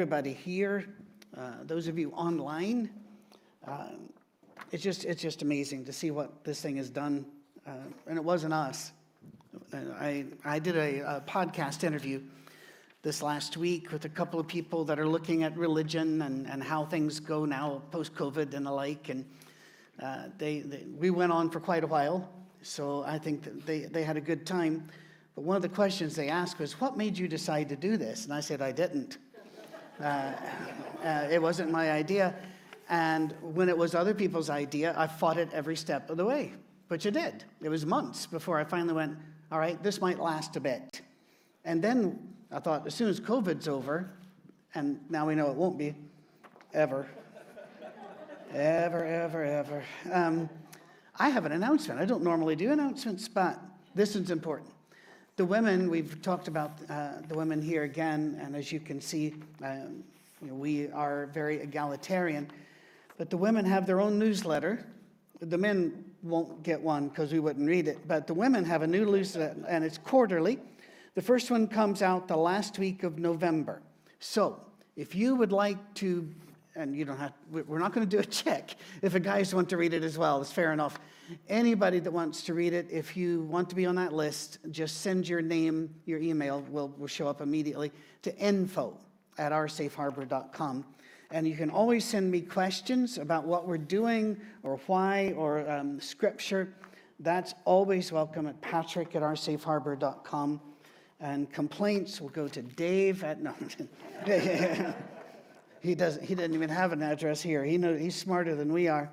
everybody here, uh, those of you online. Um, It's just, it's just amazing to see what this thing has done. Uh, And it wasn't us. I, I did a a podcast interview this last week with a couple of people that are looking at religion and, and how things go now post-COVID and the like. And uh, they, they, we went on for quite a while, so I think that they, they had a good time. But one of the questions they asked was, What made you decide to do this? And I said, I didn't. Uh, uh, it wasn't my idea. And when it was other people's idea, I fought it every step of the way, which I did. It was months before I finally went, All right, this might last a bit. And then I thought, as soon as COVID's over, and now we know it won't be ever, ever, ever, ever. Um, I have an announcement. I don't normally do announcements, but this is important. The women, we've talked about uh, the women here again, and as you can see, um, you know, we are very egalitarian. But the women have their own newsletter. The men won't get one because we wouldn't read it, but the women have a new newsletter, and it's quarterly. The first one comes out the last week of November. So if you would like to, and you don't have, we- we're not going to do a check. If the guys want to read it as well, it's fair enough. Anybody that wants to read it, if you want to be on that list, just send your name, your email will, will show up immediately to info at oursafeharbor.com. And you can always send me questions about what we're doing or why or um, scripture. That's always welcome at patrick at oursafeharbor.com. And complaints will go to Dave at, no. he, doesn't, he doesn't even have an address here. He knows, he's smarter than we are.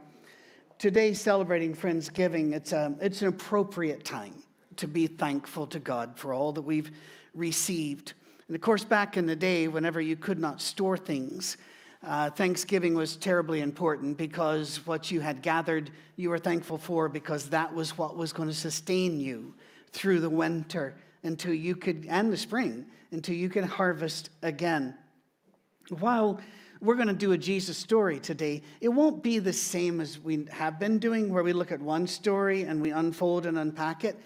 Today, celebrating Friendsgiving, it's, a, it's an appropriate time to be thankful to God for all that we've received. And of course, back in the day, whenever you could not store things, uh, Thanksgiving was terribly important because what you had gathered, you were thankful for because that was what was going to sustain you through the winter until you could, and the spring, until you could harvest again. While we're going to do a Jesus story today, it won't be the same as we have been doing, where we look at one story and we unfold and unpack it.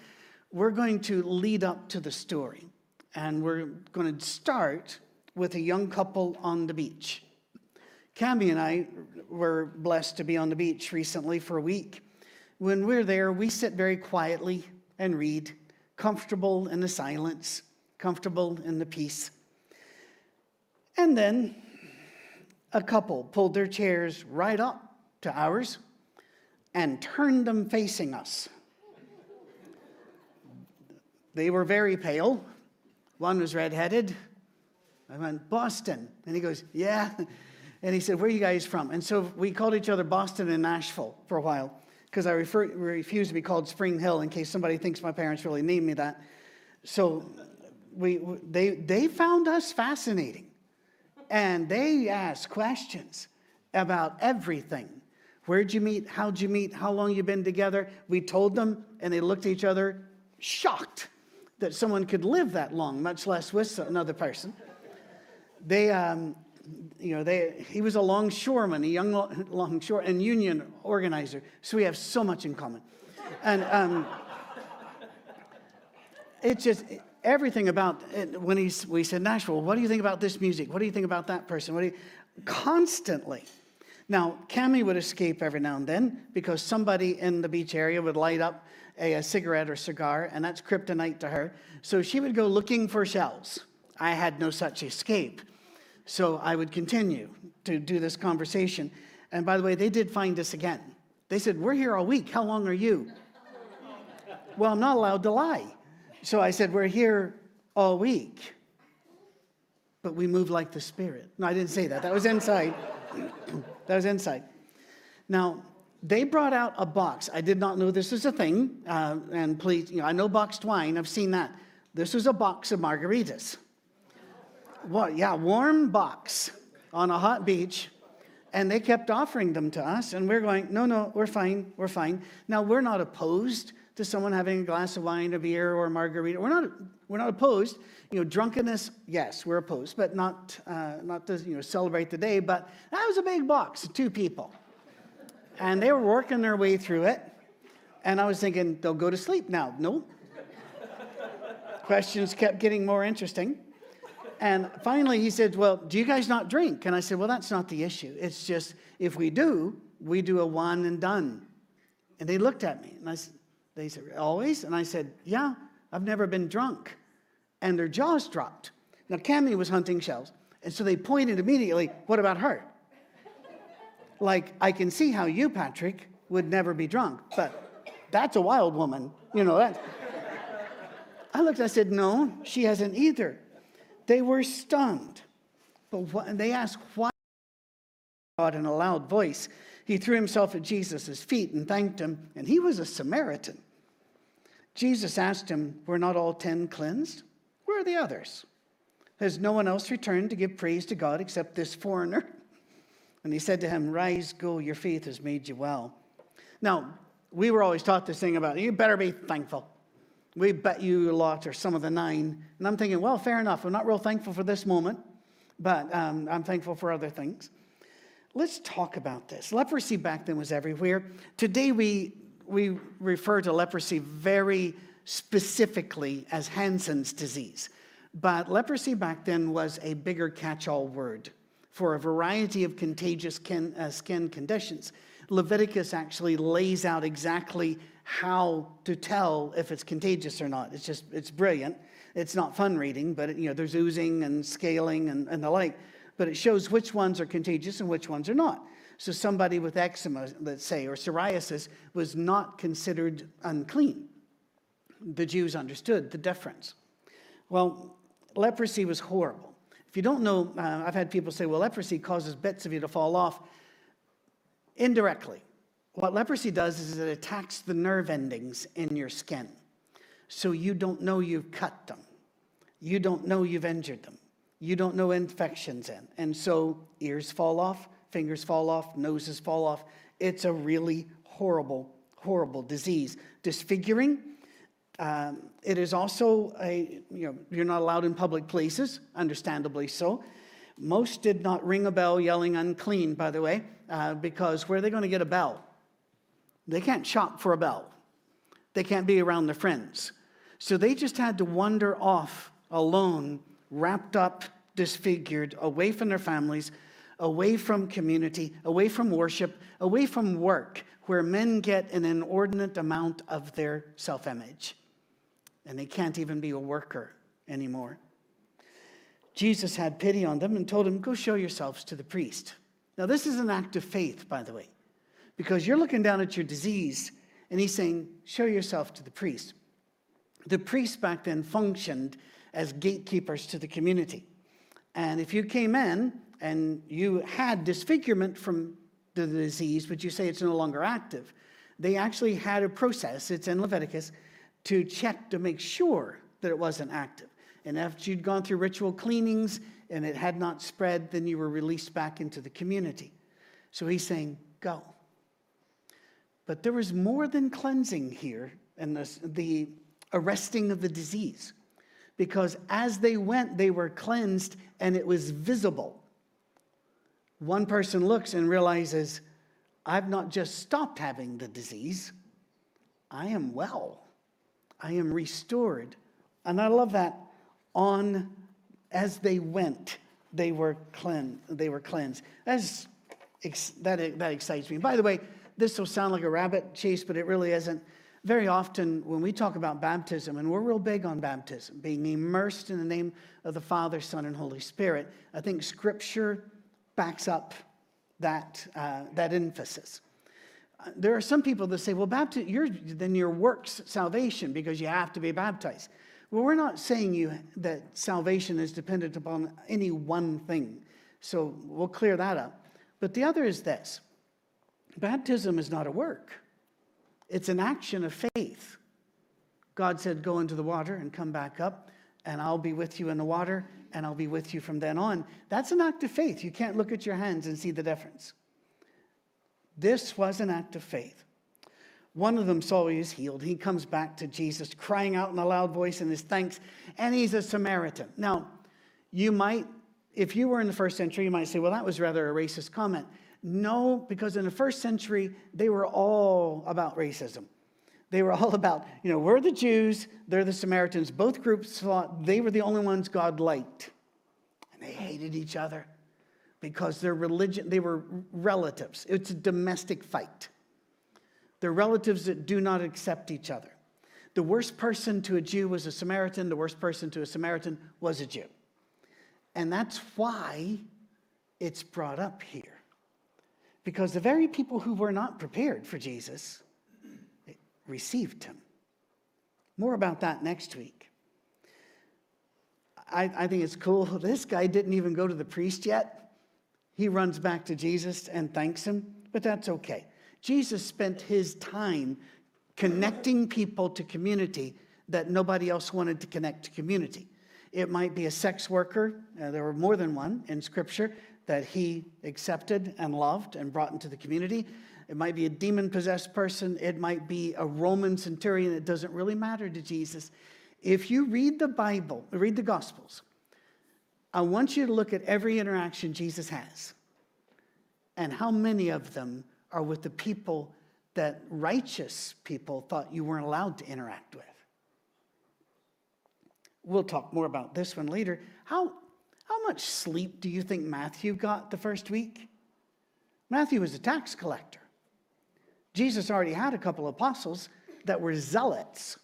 We're going to lead up to the story, and we're going to start with a young couple on the beach. Cami and I were blessed to be on the beach recently for a week. When we're there, we sit very quietly and read, comfortable in the silence, comfortable in the peace. And then a couple pulled their chairs right up to ours and turned them facing us. They were very pale. One was redheaded. I went, Boston. And he goes, Yeah. And he said, Where are you guys from? And so we called each other Boston and Nashville for a while because I refer, refused to be called Spring Hill in case somebody thinks my parents really named me that. So we, they, they found us fascinating and they asked questions about everything. Where'd you meet? How'd you meet? How long you been together? We told them, and they looked at each other, shocked that someone could live that long, much less with another person. They, um, you know, they, he was a longshoreman, a young longshore and union organizer. So we have so much in common. And um, just everything about when he's, we said, Nashville, what do you think about this music? What do you think about that person? What do you, constantly. Now, Cami would escape every now and then because somebody in the beach area would light up a, a cigarette or cigar, and that's kryptonite to her. So she would go looking for shells. I had no such escape. So I would continue to do this conversation. And by the way, they did find us again. They said, We're here all week. How long are you? well, I'm not allowed to lie. So I said, We're here all week. But we move like the Spirit. No, I didn't say that. That was inside. that was inside. Now, they brought out a box. I did not know this was a thing. Uh, and please, you know, I know boxed wine, I've seen that. This was a box of margaritas. What? Yeah, warm box on a hot beach. And they kept offering them to us, and we're going, no, no, we're fine, we're fine. Now, we're not opposed to someone having a glass of wine, a beer, or a margarita. We're not, we're not opposed. You know, drunkenness, yes, we're opposed, but not, uh, not to you know, celebrate the day. But that was a big box, two people. And they were working their way through it. And I was thinking, they'll go to sleep now. No. Questions kept getting more interesting. And finally, he said, Well, do you guys not drink? And I said, Well, that's not the issue. It's just if we do, we do a one and done. And they looked at me and I said, They said, Always? And I said, Yeah, I've never been drunk. And their jaws dropped. Now, Cami was hunting shells. And so they pointed immediately, What about her? like, I can see how you, Patrick, would never be drunk, but that's a wild woman. You know, that. I looked, I said, No, she hasn't either. They were stunned. But what, and they asked why God in a loud voice. He threw himself at Jesus' feet and thanked him, and he was a Samaritan. Jesus asked him, Were not all ten cleansed? Where are the others? Has no one else returned to give praise to God except this foreigner? And he said to him, Rise, go, your faith has made you well. Now, we were always taught this thing about you better be thankful. We bet you a lot, or some of the nine. And I'm thinking, well, fair enough. I'm not real thankful for this moment, but um, I'm thankful for other things. Let's talk about this. Leprosy back then was everywhere. Today, we, we refer to leprosy very specifically as Hansen's disease. But leprosy back then was a bigger catch all word for a variety of contagious skin, uh, skin conditions. Leviticus actually lays out exactly how to tell if it's contagious or not. It's just, it's brilliant. It's not fun reading, but it, you know, there's oozing and scaling and, and the like. But it shows which ones are contagious and which ones are not. So somebody with eczema, let's say, or psoriasis was not considered unclean. The Jews understood the difference. Well, leprosy was horrible. If you don't know, uh, I've had people say, well, leprosy causes bits of you to fall off. Indirectly, what leprosy does is it attacks the nerve endings in your skin. So you don't know you've cut them. You don't know you've injured them. You don't know infections in. And so ears fall off, fingers fall off, noses fall off. It's a really horrible, horrible disease. Disfiguring. Um, it is also a, you know, you're not allowed in public places, understandably so. Most did not ring a bell yelling unclean, by the way, uh, because where are they going to get a bell? They can't shop for a bell. They can't be around their friends. So they just had to wander off alone, wrapped up, disfigured, away from their families, away from community, away from worship, away from work, where men get an inordinate amount of their self image. And they can't even be a worker anymore. Jesus had pity on them and told them, Go show yourselves to the priest. Now, this is an act of faith, by the way because you're looking down at your disease and he's saying, Show yourself to the priest. The priests back then functioned as gatekeepers to the community. And if you came in and you had disfigurement from the disease, but you say it's no longer active, they actually had a process, it's in Leviticus, to check to make sure that it wasn't active. And after you'd gone through ritual cleanings and it had not spread, then you were released back into the community. So he's saying, Go. But there was more than cleansing here and the, the arresting of the disease. Because as they went, they were cleansed and it was visible. One person looks and realizes, I've not just stopped having the disease, I am well. I am restored. And I love that on as they went, they were cleansed. They were cleansed. That's, that, that excites me. By the way, this will sound like a rabbit chase, but it really isn't. Very often, when we talk about baptism, and we're real big on baptism, being immersed in the name of the Father, Son, and Holy Spirit, I think Scripture backs up that, uh, that emphasis. There are some people that say, well, baptism, you're, then your works salvation because you have to be baptized. Well, we're not saying you that salvation is dependent upon any one thing. So we'll clear that up. But the other is this Baptism is not a work, it's an action of faith. God said, Go into the water and come back up, and I'll be with you in the water, and I'll be with you from then on. That's an act of faith. You can't look at your hands and see the difference. This was an act of faith. One of them saw he was healed. He comes back to Jesus, crying out in a loud voice in his thanks, and he's a Samaritan. Now, you might, if you were in the first century, you might say, well, that was rather a racist comment. No, because in the first century, they were all about racism. They were all about, you know, we're the Jews, they're the Samaritans. Both groups thought they were the only ones God liked. And they hated each other because their religion, they were relatives. It's a domestic fight. They're relatives that do not accept each other. The worst person to a Jew was a Samaritan, the worst person to a Samaritan was a Jew. And that's why it's brought up here. Because the very people who were not prepared for Jesus received him. More about that next week. I, I think it's cool. This guy didn't even go to the priest yet. He runs back to Jesus and thanks him, but that's okay. Jesus spent his time connecting people to community that nobody else wanted to connect to community. It might be a sex worker, uh, there were more than one in Scripture that he accepted and loved and brought into the community. It might be a demon possessed person, it might be a Roman centurion. It doesn't really matter to Jesus. If you read the Bible, read the Gospels, I want you to look at every interaction Jesus has and how many of them are with the people that righteous people thought you weren't allowed to interact with. We'll talk more about this one later. How, how much sleep do you think Matthew got the first week? Matthew was a tax collector. Jesus already had a couple apostles that were zealots,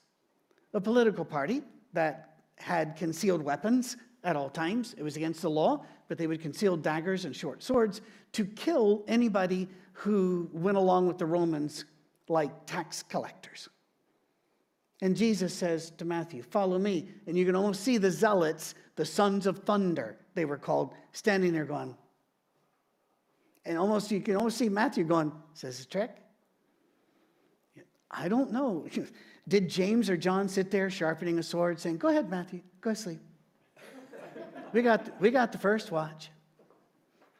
a political party that had concealed weapons at all times. It was against the law, but they would conceal daggers and short swords to kill anybody who went along with the Romans like tax collectors. And Jesus says to Matthew, Follow me. And you can almost see the zealots, the sons of thunder, they were called, standing there going, and almost you can almost see Matthew going, Says a trick? I don't know. Did James or John sit there sharpening a sword saying, Go ahead, Matthew, go sleep? we, got, we got the first watch.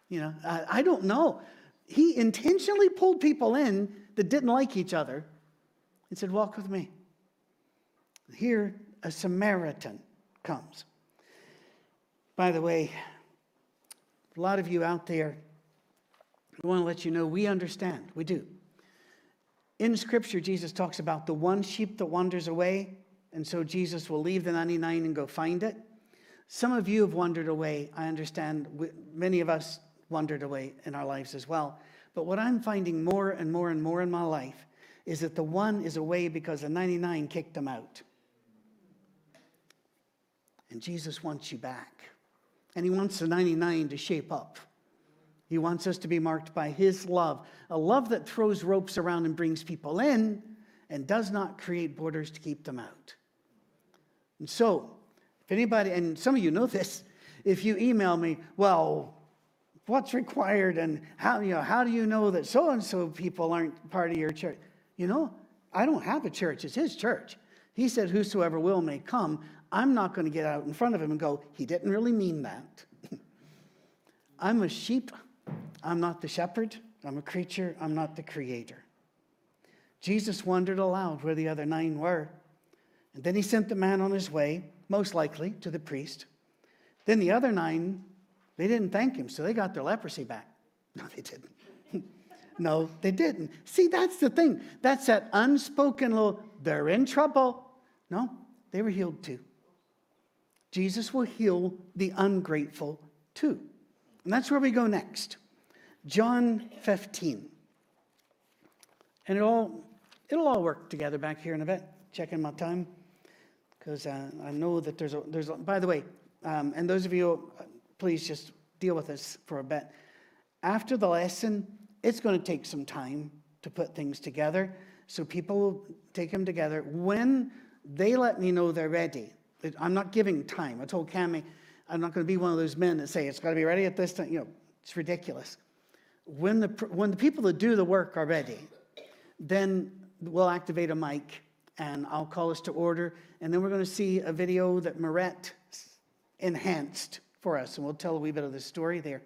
You know, I, I don't know. He intentionally pulled people in that didn't like each other and said, Walk with me. Here, a Samaritan comes. By the way, a lot of you out there, I want to let you know we understand. We do. In Scripture, Jesus talks about the one sheep that wanders away, and so Jesus will leave the 99 and go find it. Some of you have wandered away. I understand many of us wandered away in our lives as well. But what I'm finding more and more and more in my life is that the one is away because the 99 kicked him out. And Jesus wants you back. And he wants the 99 to shape up. He wants us to be marked by his love, a love that throws ropes around and brings people in and does not create borders to keep them out. And so, if anybody, and some of you know this, if you email me, well, what's required and how, you know, how do you know that so and so people aren't part of your church? You know, I don't have a church, it's his church. He said, Whosoever will may come. I'm not going to get out in front of him and go, He didn't really mean that. I'm a sheep. I'm not the shepherd. I'm a creature. I'm not the creator. Jesus wondered aloud where the other nine were. And then he sent the man on his way, most likely to the priest. Then the other nine, they didn't thank him, so they got their leprosy back. No, they didn't. no, they didn't. See, that's the thing. That's that unspoken little, they're in trouble. No, they were healed too. Jesus will heal the ungrateful too. And that's where we go next. John 15. And it all, it'll all work together back here in a bit. Checking my time. Because uh, I know that there's a, there's a, by the way, um, and those of you, please just deal with this for a bit. After the lesson, it's going to take some time to put things together. So people will take them together. When they let me know they're ready, I'm not giving time. I told Cami, I'm not going to be one of those men that say it's got to be ready at this time. You know, it's ridiculous. When the, when the people that do the work are ready, then we'll activate a mic and I'll call us to order. And then we're going to see a video that Moret enhanced for us. And we'll tell a wee bit of the story there.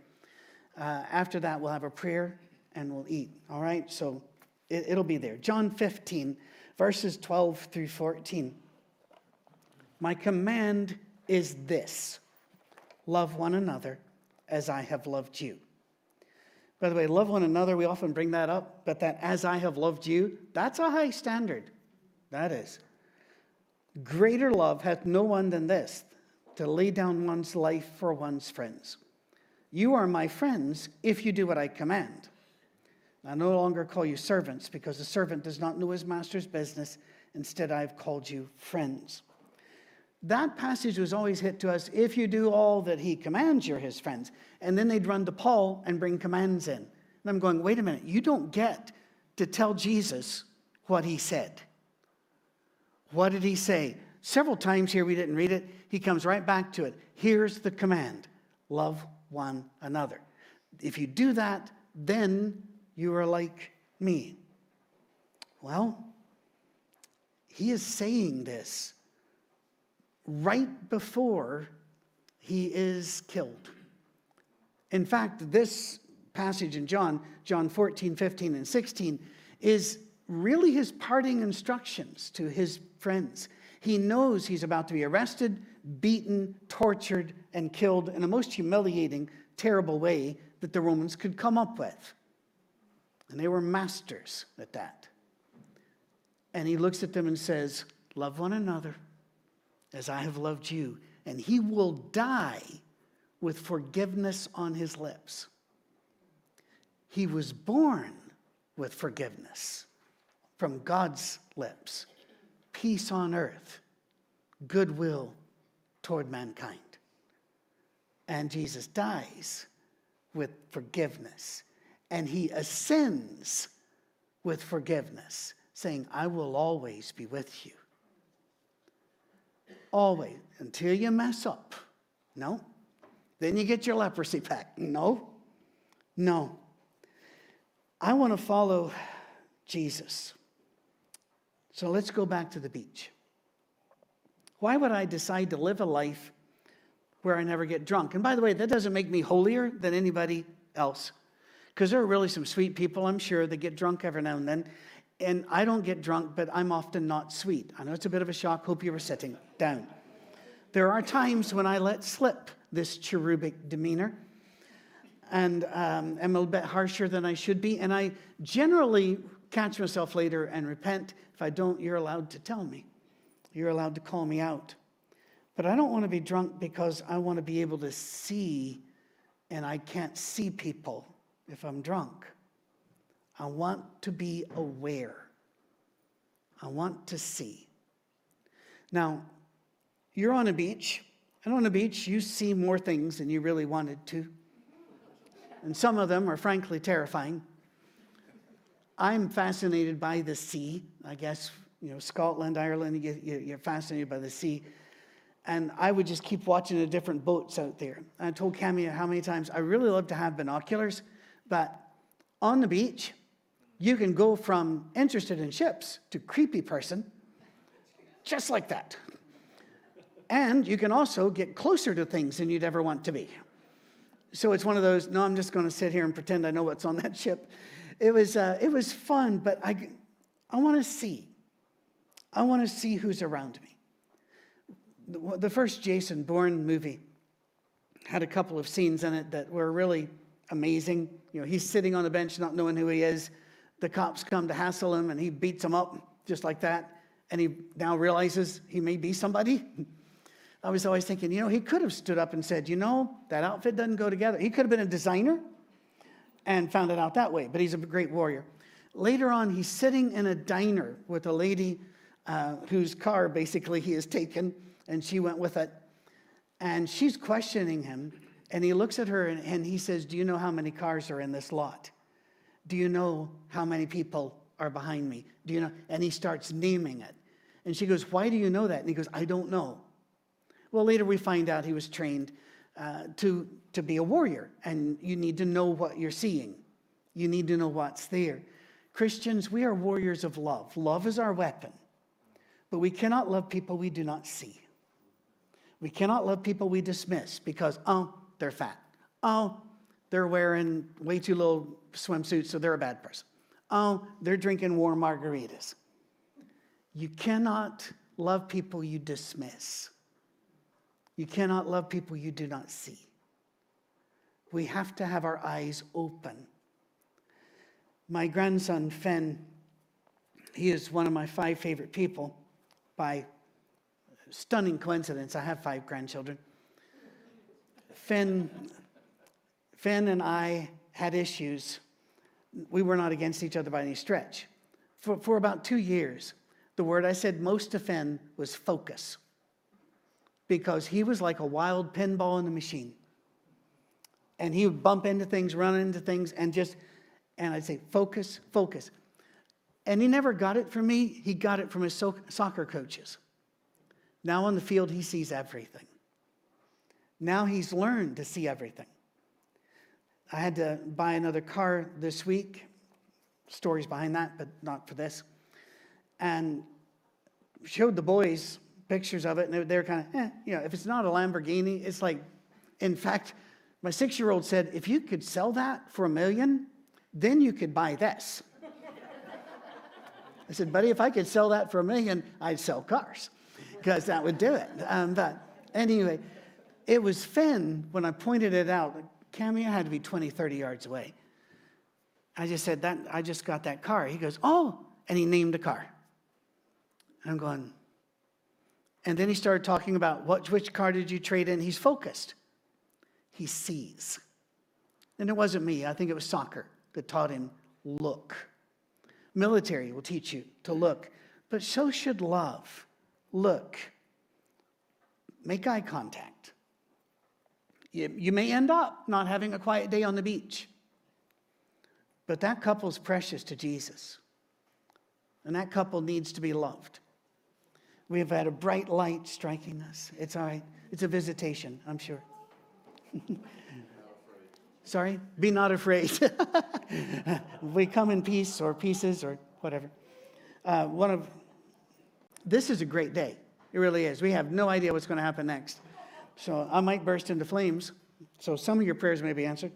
Uh, after that, we'll have a prayer and we'll eat. All right? So it, it'll be there. John 15, verses 12 through 14. My command is this love one another as I have loved you. By the way, love one another, we often bring that up, but that as I have loved you, that's a high standard. That is. Greater love hath no one than this, to lay down one's life for one's friends. You are my friends if you do what I command. I no longer call you servants because the servant does not know his master's business. Instead, I have called you friends. That passage was always hit to us if you do all that he commands, you're his friends. And then they'd run to Paul and bring commands in. And I'm going, wait a minute, you don't get to tell Jesus what he said. What did he say? Several times here we didn't read it. He comes right back to it. Here's the command love one another. If you do that, then you are like me. Well, he is saying this right before he is killed. In fact, this passage in John, John 14, 15, and 16, is really his parting instructions to his friends. He knows he's about to be arrested, beaten, tortured, and killed in a most humiliating, terrible way that the Romans could come up with. And they were masters at that. And he looks at them and says, Love one another as I have loved you. And he will die with forgiveness on his lips. He was born with forgiveness from God's lips, peace on earth, goodwill toward mankind. And Jesus dies with forgiveness, and he ascends with forgiveness, saying, I will always be with you. Always, until you mess up. No. Then you get your leprosy back. No. No. I want to follow Jesus. So let's go back to the beach. Why would I decide to live a life where I never get drunk? And by the way, that doesn't make me holier than anybody else. Because there are really some sweet people, I'm sure, that get drunk every now and then. And I don't get drunk, but I'm often not sweet. I know it's a bit of a shock. Hope you were sitting down. There are times when I let slip this cherubic demeanor and um, am a little bit harsher than I should be. And I generally catch myself later and repent. If I don't, you're allowed to tell me. You're allowed to call me out. But I don't want to be drunk because I want to be able to see, and I can't see people if I'm drunk. I want to be aware. I want to see. Now, you're on a beach, and on a beach, you see more things than you really wanted to. And some of them are frankly terrifying. I'm fascinated by the sea. I guess, you know, Scotland, Ireland, you, are fascinated by the sea. And I would just keep watching the different boats out there. I told Camia how many times I really love to have binoculars, but on the beach, you can go from interested in ships to creepy person, just like that. And you can also get closer to things than you'd ever want to be. So it's one of those, no, I'm just going to sit here and pretend I know what's on that ship. It was, uh, it was fun, but I, I want to see. I want to see who's around me. The, the first Jason Bourne movie had a couple of scenes in it that were really amazing. You know, he's sitting on the bench not knowing who he is the cops come to hassle him and he beats them up just like that. And he now realizes he may be somebody. I was always thinking, you know, he could have stood up and said, you know, that outfit doesn't go together. He could have been a designer and found it out that way, but he's a great warrior. Later on, he's sitting in a diner with a lady uh, whose car basically he has taken, and she went with it. And she's questioning him, and he looks at her and, and he says, Do you know how many cars are in this lot? Do you know how many people are behind me? Do you know? And he starts naming it. And she goes, Why do you know that? And he goes, I don't know. Well, later we find out he was trained uh, to, to be a warrior, and you need to know what you're seeing. You need to know what's there. Christians, we are warriors of love. Love is our weapon, but we cannot love people we do not see. We cannot love people we dismiss because, oh, they're fat. Oh, they're wearing way too little swimsuits, so they're a bad person. Oh, they're drinking warm margaritas. You cannot love people you dismiss. You cannot love people you do not see. We have to have our eyes open. My grandson, Finn, he is one of my five favorite people by stunning coincidence. I have five grandchildren. Finn, Finn and I had issues. We were not against each other by any stretch. For, for about two years, the word I said most to Finn was focus because he was like a wild pinball in the machine. And he would bump into things, run into things, and just, and I'd say, focus, focus. And he never got it from me, he got it from his so- soccer coaches. Now on the field, he sees everything. Now he's learned to see everything. I had to buy another car this week. Stories behind that, but not for this. And showed the boys pictures of it, and they're kind of, eh, you know, if it's not a Lamborghini, it's like, in fact, my six year old said, if you could sell that for a million, then you could buy this. I said, buddy, if I could sell that for a million, I'd sell cars because that would do it. Um, but anyway, it was Finn when I pointed it out. Cami, I had to be 20, 30 yards away. I just said, that, I just got that car. He goes, oh, and he named the car. I'm going, and then he started talking about what, which car did you trade in? He's focused. He sees. And it wasn't me, I think it was soccer that taught him look. Military will teach you to look, but so should love. Look. Make eye contact. You, may end up not having a quiet day on the beach, but that couple's precious to Jesus. And that couple needs to be loved. We have had a bright light striking us. It's all right. It's a visitation, I'm sure. Sorry? Be not afraid. we come in peace or pieces or whatever. Uh, one of this is a great day. It really is. We have no idea what's going to happen next. So I might burst into flames. So some of your prayers may be answered.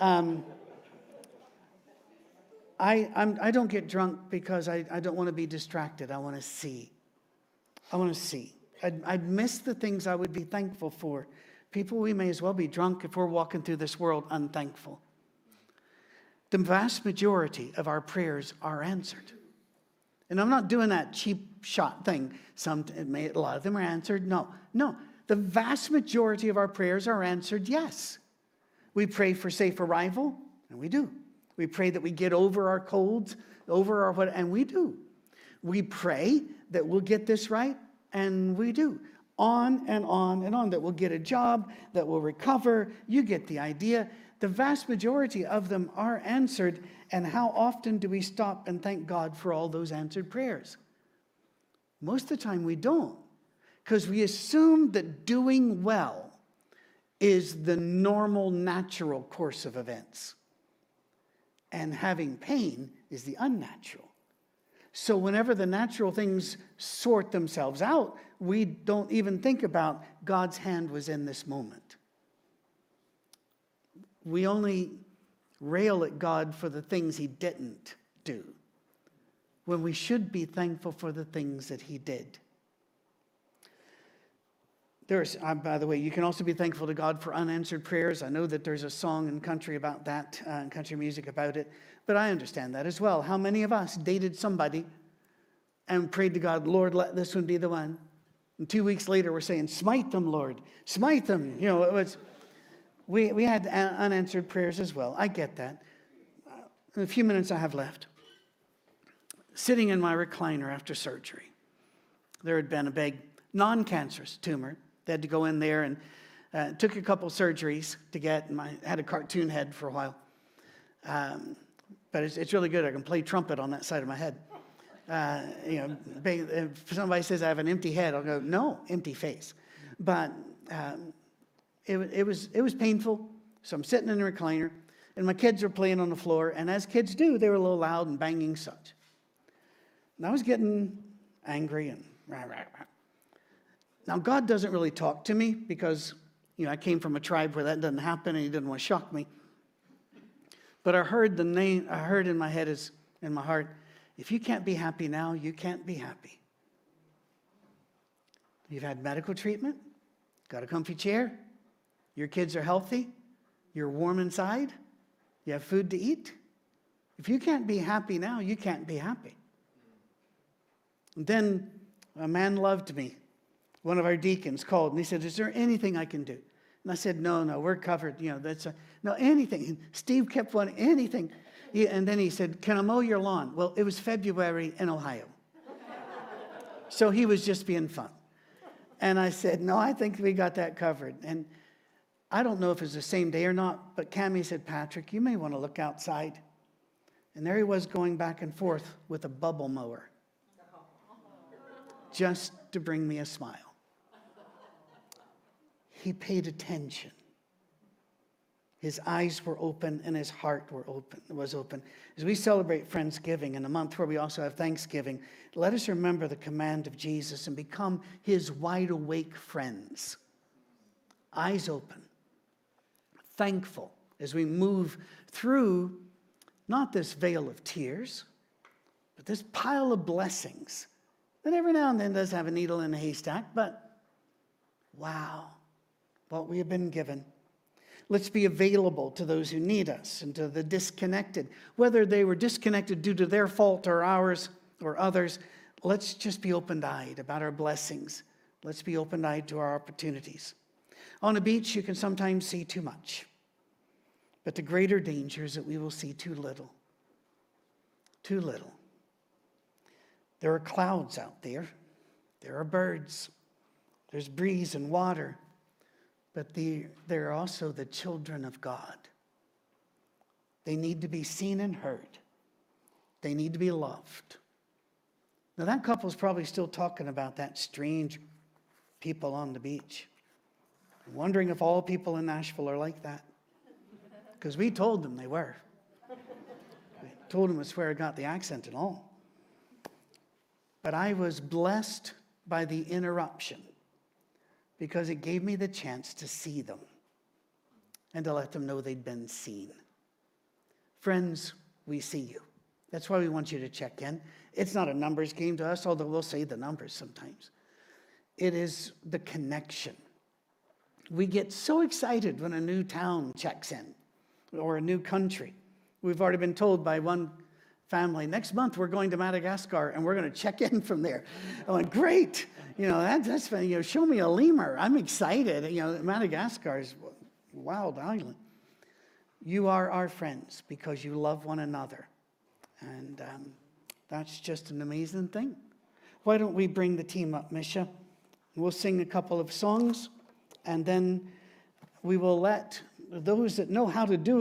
Um, I, I'm, I do not get drunk because I, I don't want to be distracted. I want to see. I want to see. I'd, I'd miss the things I would be thankful for. People, we may as well be drunk if we're walking through this world unthankful. The vast majority of our prayers are answered. And I'm not doing that cheap shot thing. Some, may, a lot of them are answered. No, no. The vast majority of our prayers are answered yes. We pray for safe arrival, and we do. We pray that we get over our colds, over our what, and we do. We pray that we'll get this right, and we do. On and on and on, that we'll get a job, that we'll recover. You get the idea. The vast majority of them are answered. And how often do we stop and thank God for all those answered prayers? Most of the time we don't, because we assume that doing well is the normal, natural course of events, and having pain is the unnatural. So, whenever the natural things sort themselves out, we don't even think about God's hand was in this moment. We only rail at God for the things he didn't do when we should be thankful for the things that he did. There's, uh, by the way, you can also be thankful to God for unanswered prayers. I know that there's a song in country about that, uh, country music about it, but I understand that as well. How many of us dated somebody and prayed to God, Lord, let this one be the one? And two weeks later, we're saying, Smite them, Lord, smite them. You know, it was, we, we had unanswered prayers as well. I get that. In uh, a few minutes I have left, sitting in my recliner after surgery, there had been a big non cancerous tumor they had to go in there and uh, took a couple surgeries to get. My had a cartoon head for a while, um, but it's, it's really good. I can play trumpet on that side of my head. Uh, you know, if somebody says I have an empty head, I'll go, no, empty face. But um, it, it, was, it was painful. So I'm sitting in a recliner, and my kids are playing on the floor. And as kids do, they were a little loud and banging such. And I was getting angry and rah, rah, rah. Now, God doesn't really talk to me because, you know, I came from a tribe where that doesn't happen and He didn't want to shock me. But I heard the name, I heard in my head, is in my heart, if you can't be happy now, you can't be happy. You've had medical treatment, got a comfy chair, your kids are healthy, you're warm inside, you have food to eat. If you can't be happy now, you can't be happy. And then a man loved me one of our deacons called and he said, Is there anything I can do? And I said, No, no, we're covered. You know, that's a, no, anything. And Steve kept wanting anything. He, and then he said, Can I mow your lawn? Well, it was February in Ohio. so he was just being fun. And I said, No, I think we got that covered. And I don't know if it's the same day or not, but Cami said, Patrick, you may want to look outside. And there he was going back and forth with a bubble mower just to bring me a smile. He paid attention. His eyes were open and his heart were open, was open. As we celebrate Friendsgiving in a month where we also have Thanksgiving, let us remember the command of Jesus and become his wide awake friends. Eyes open, thankful as we move through not this veil of tears, but this pile of blessings that every now and then does have a needle in a haystack, but wow, what we have been given. Let's be available to those who need us and to the disconnected. Whether they were disconnected due to their fault or ours or others, let's just be open eyed about our blessings. Let's be open eyed to our opportunities. On a beach, you can sometimes see too much, but the greater danger is that we will see too little. Too little. There are clouds out there, there are birds, there's breeze and water but the, they're also the children of God. They need to be seen and heard, they need to be loved. Now, that couple's probably still talking about that strange people on the beach. I'm wondering if all people in Nashville are like that. Because we told them they were. We told them it's where I got the accent and all. But I was blessed by the interruption because it gave me the chance to see them and to let them know they'd been seen. Friends, we see you. That's why we want you to check in. It's not a numbers game to us, although we'll say the numbers sometimes. It is the connection. We get so excited when a new town checks in or a new country. We've already been told by one family, next month we're going to Madagascar and we're going to check in from there. I'm like, great. You know, that, that's, funny, you know, show me a lemur. I'm excited. You know, Madagascar is a wild island. You are our friends because you love one another. And um, that's just an amazing thing. Why don't we bring the team up, Misha? We'll sing a couple of songs and then we will let those that know how to do